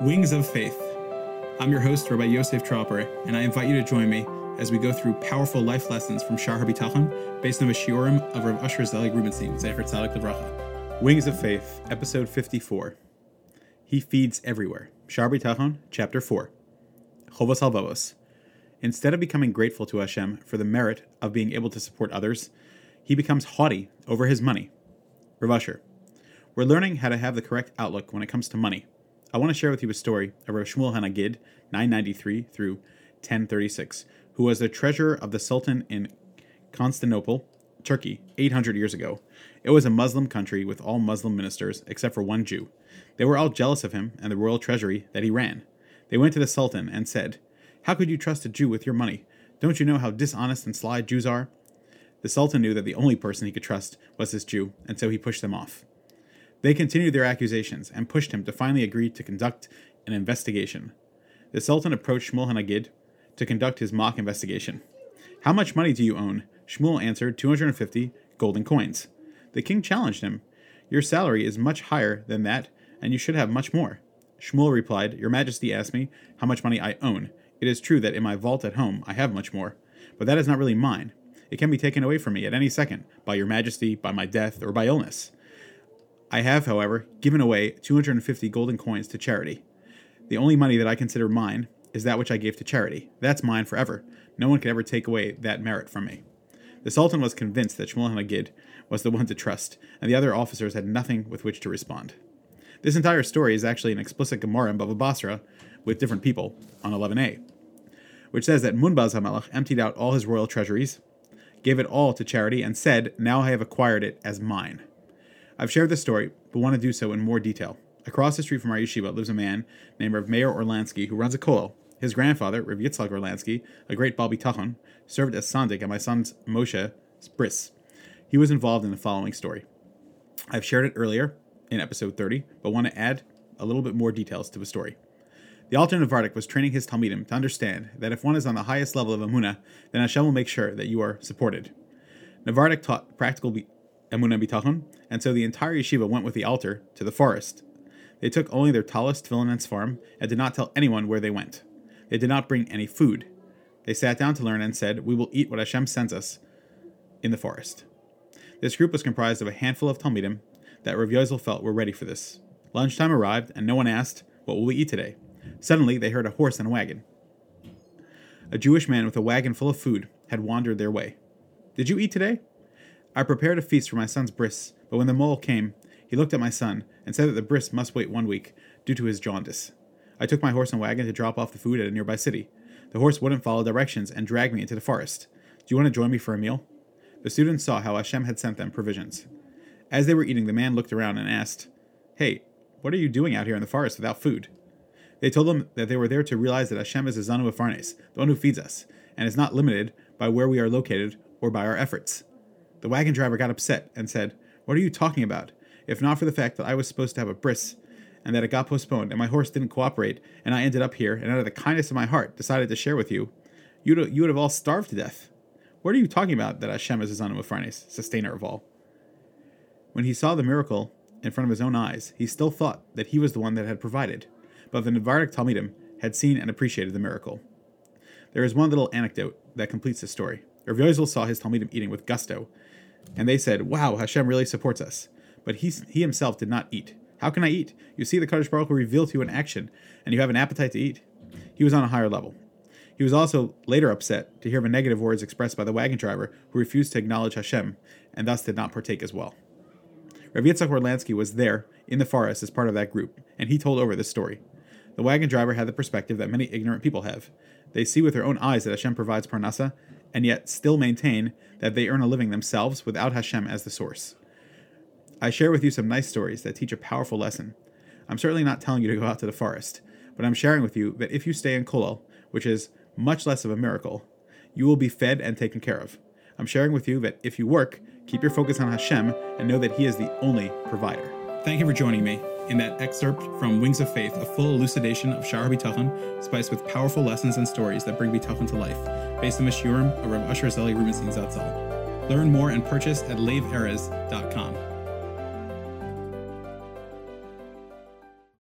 Wings of Faith. I'm your host, Rabbi Yosef Tropper, and I invite you to join me as we go through powerful life lessons from Shar HaBitachon based on the shiurim of Rav Usher Zelig Rubenstein, Zecher Tzadik Levracha. Wings of Faith, Episode 54. He feeds everywhere. Shar HaBitachon, Chapter 4. Chovos Halvavos. Instead of becoming grateful to Hashem for the merit of being able to support others, he becomes haughty over his money. Rav Usher. We're learning how to have the correct outlook when it comes to money. I want to share with you a story of Rav Shmuel Hanagid, 993 through 1036, who was the treasurer of the Sultan in Constantinople, Turkey, 800 years ago. It was a Muslim country with all Muslim ministers except for one Jew. They were all jealous of him and the royal treasury that he ran. They went to the Sultan and said, How could you trust a Jew with your money? Don't you know how dishonest and sly Jews are? The Sultan knew that the only person he could trust was this Jew, and so he pushed them off. They continued their accusations and pushed him to finally agree to conduct an investigation. The Sultan approached Shmuel Hanagid to conduct his mock investigation. How much money do you own? Shmuel answered 250 golden coins. The king challenged him. Your salary is much higher than that, and you should have much more. Shmuel replied, Your Majesty asked me how much money I own. It is true that in my vault at home I have much more, but that is not really mine. It can be taken away from me at any second, by your Majesty, by my death, or by illness. I have, however, given away 250 golden coins to charity. The only money that I consider mine is that which I gave to charity. That's mine forever. No one can ever take away that merit from me. The Sultan was convinced that Shmuel Hanagid was the one to trust, and the other officers had nothing with which to respond. This entire story is actually an explicit Gemara in Bava Basra with different people on 11a, which says that Munbaz HaMelech emptied out all his royal treasuries, gave it all to charity, and said, Now I have acquired it as mine. I've shared this story, but want to do so in more detail. Across the street from our yeshiva lives a man named Rav Meir Orlansky who runs a kollel. His grandfather, Rav Yitzhak Orlansky, a great Baal Bitachon, served as sandik at my son's Moshe bris. He was involved in the following story. I've shared it earlier in episode 30, but want to add a little bit more details to the story. The Alter Navardik was training his Talmidim to understand that if one is on the highest level of Emunah, then Hashem will make sure that you are supported. Navardik taught practical Emunah Bitachon, and so the entire yeshiva went with the Alter to the forest. They took only their talis, tefillin, and sefarim, and did not tell anyone where they went. They did not bring any food. They sat down to learn and said, We will eat what Hashem sends us in the forest. This group was comprised of a handful of Talmidim that Rav Yozel felt were ready for this. Lunchtime arrived, and no one asked, What will we eat today? Suddenly, they heard a horse and a wagon. A Jewish man with a wagon full of food had wandered their way. Did you eat today? I prepared a feast for my son's bris, but when the mohel came, he looked at my son and said that the bris must wait one week due to his jaundice. I took my horse and wagon to drop off the food at a nearby city. The horse wouldn't follow directions and dragged me into the forest. Do you want to join me for a meal? The students saw how Hashem had sent them provisions. As they were eating, the man looked around and asked, Hey, what are you doing out here in the forest without food? They told him that they were there to realize that Hashem is the Zan U'Mefarnes, the one who feeds us, and is not limited by where we are located or by our efforts. The wagon driver got upset and said, What are you talking about? If not for the fact that I was supposed to have a bris and that it got postponed and my horse didn't cooperate and I ended up here and out of the kindness of my heart decided to share with you, you'd, you would have all starved to death. What are you talking about that Hashem is Zan U'Mefarnes, sustainer of all? When he saw the miracle in front of his own eyes, he still thought that he was the one that had provided, but the Navardik Talmidim had seen and appreciated the miracle. There is one little anecdote that completes the story. Rav saw his Talmidim eating with gusto and they said, Wow, Hashem really supports us. But he, he himself did not eat. How can I eat? You see the Kadosh Baruch Hu reveal to you in action, and you have an appetite to eat. He was on a higher level. He was also later upset to hear the negative words expressed by the wagon driver who refused to acknowledge Hashem and thus did not partake as well. Rav Yitzhak Orlansky was there in the forest as part of that group, and he told over this story. The wagon driver had the perspective that many ignorant people have. They see with their own eyes that Hashem provides parnasa, and yet still maintain that they earn a living themselves without Hashem as the source. I share with you some nice stories that teach a powerful lesson. I'm certainly not telling you to go out to the forest, but I'm sharing with you that if you stay in kollel, which is much less of a miracle, you will be fed and taken care of. I'm sharing with you that if you work, keep your focus on Hashem and know that He is the only provider. Thank you for joining me in that excerpt from Wings of Faith, a full elucidation of Shar Bitachon, spiced with powerful lessons and stories that bring Bitachon to life, based on the Shiurim of Rav Usher Zelig Rubenstein Zatzal. Learn more and purchase at laveerez.com.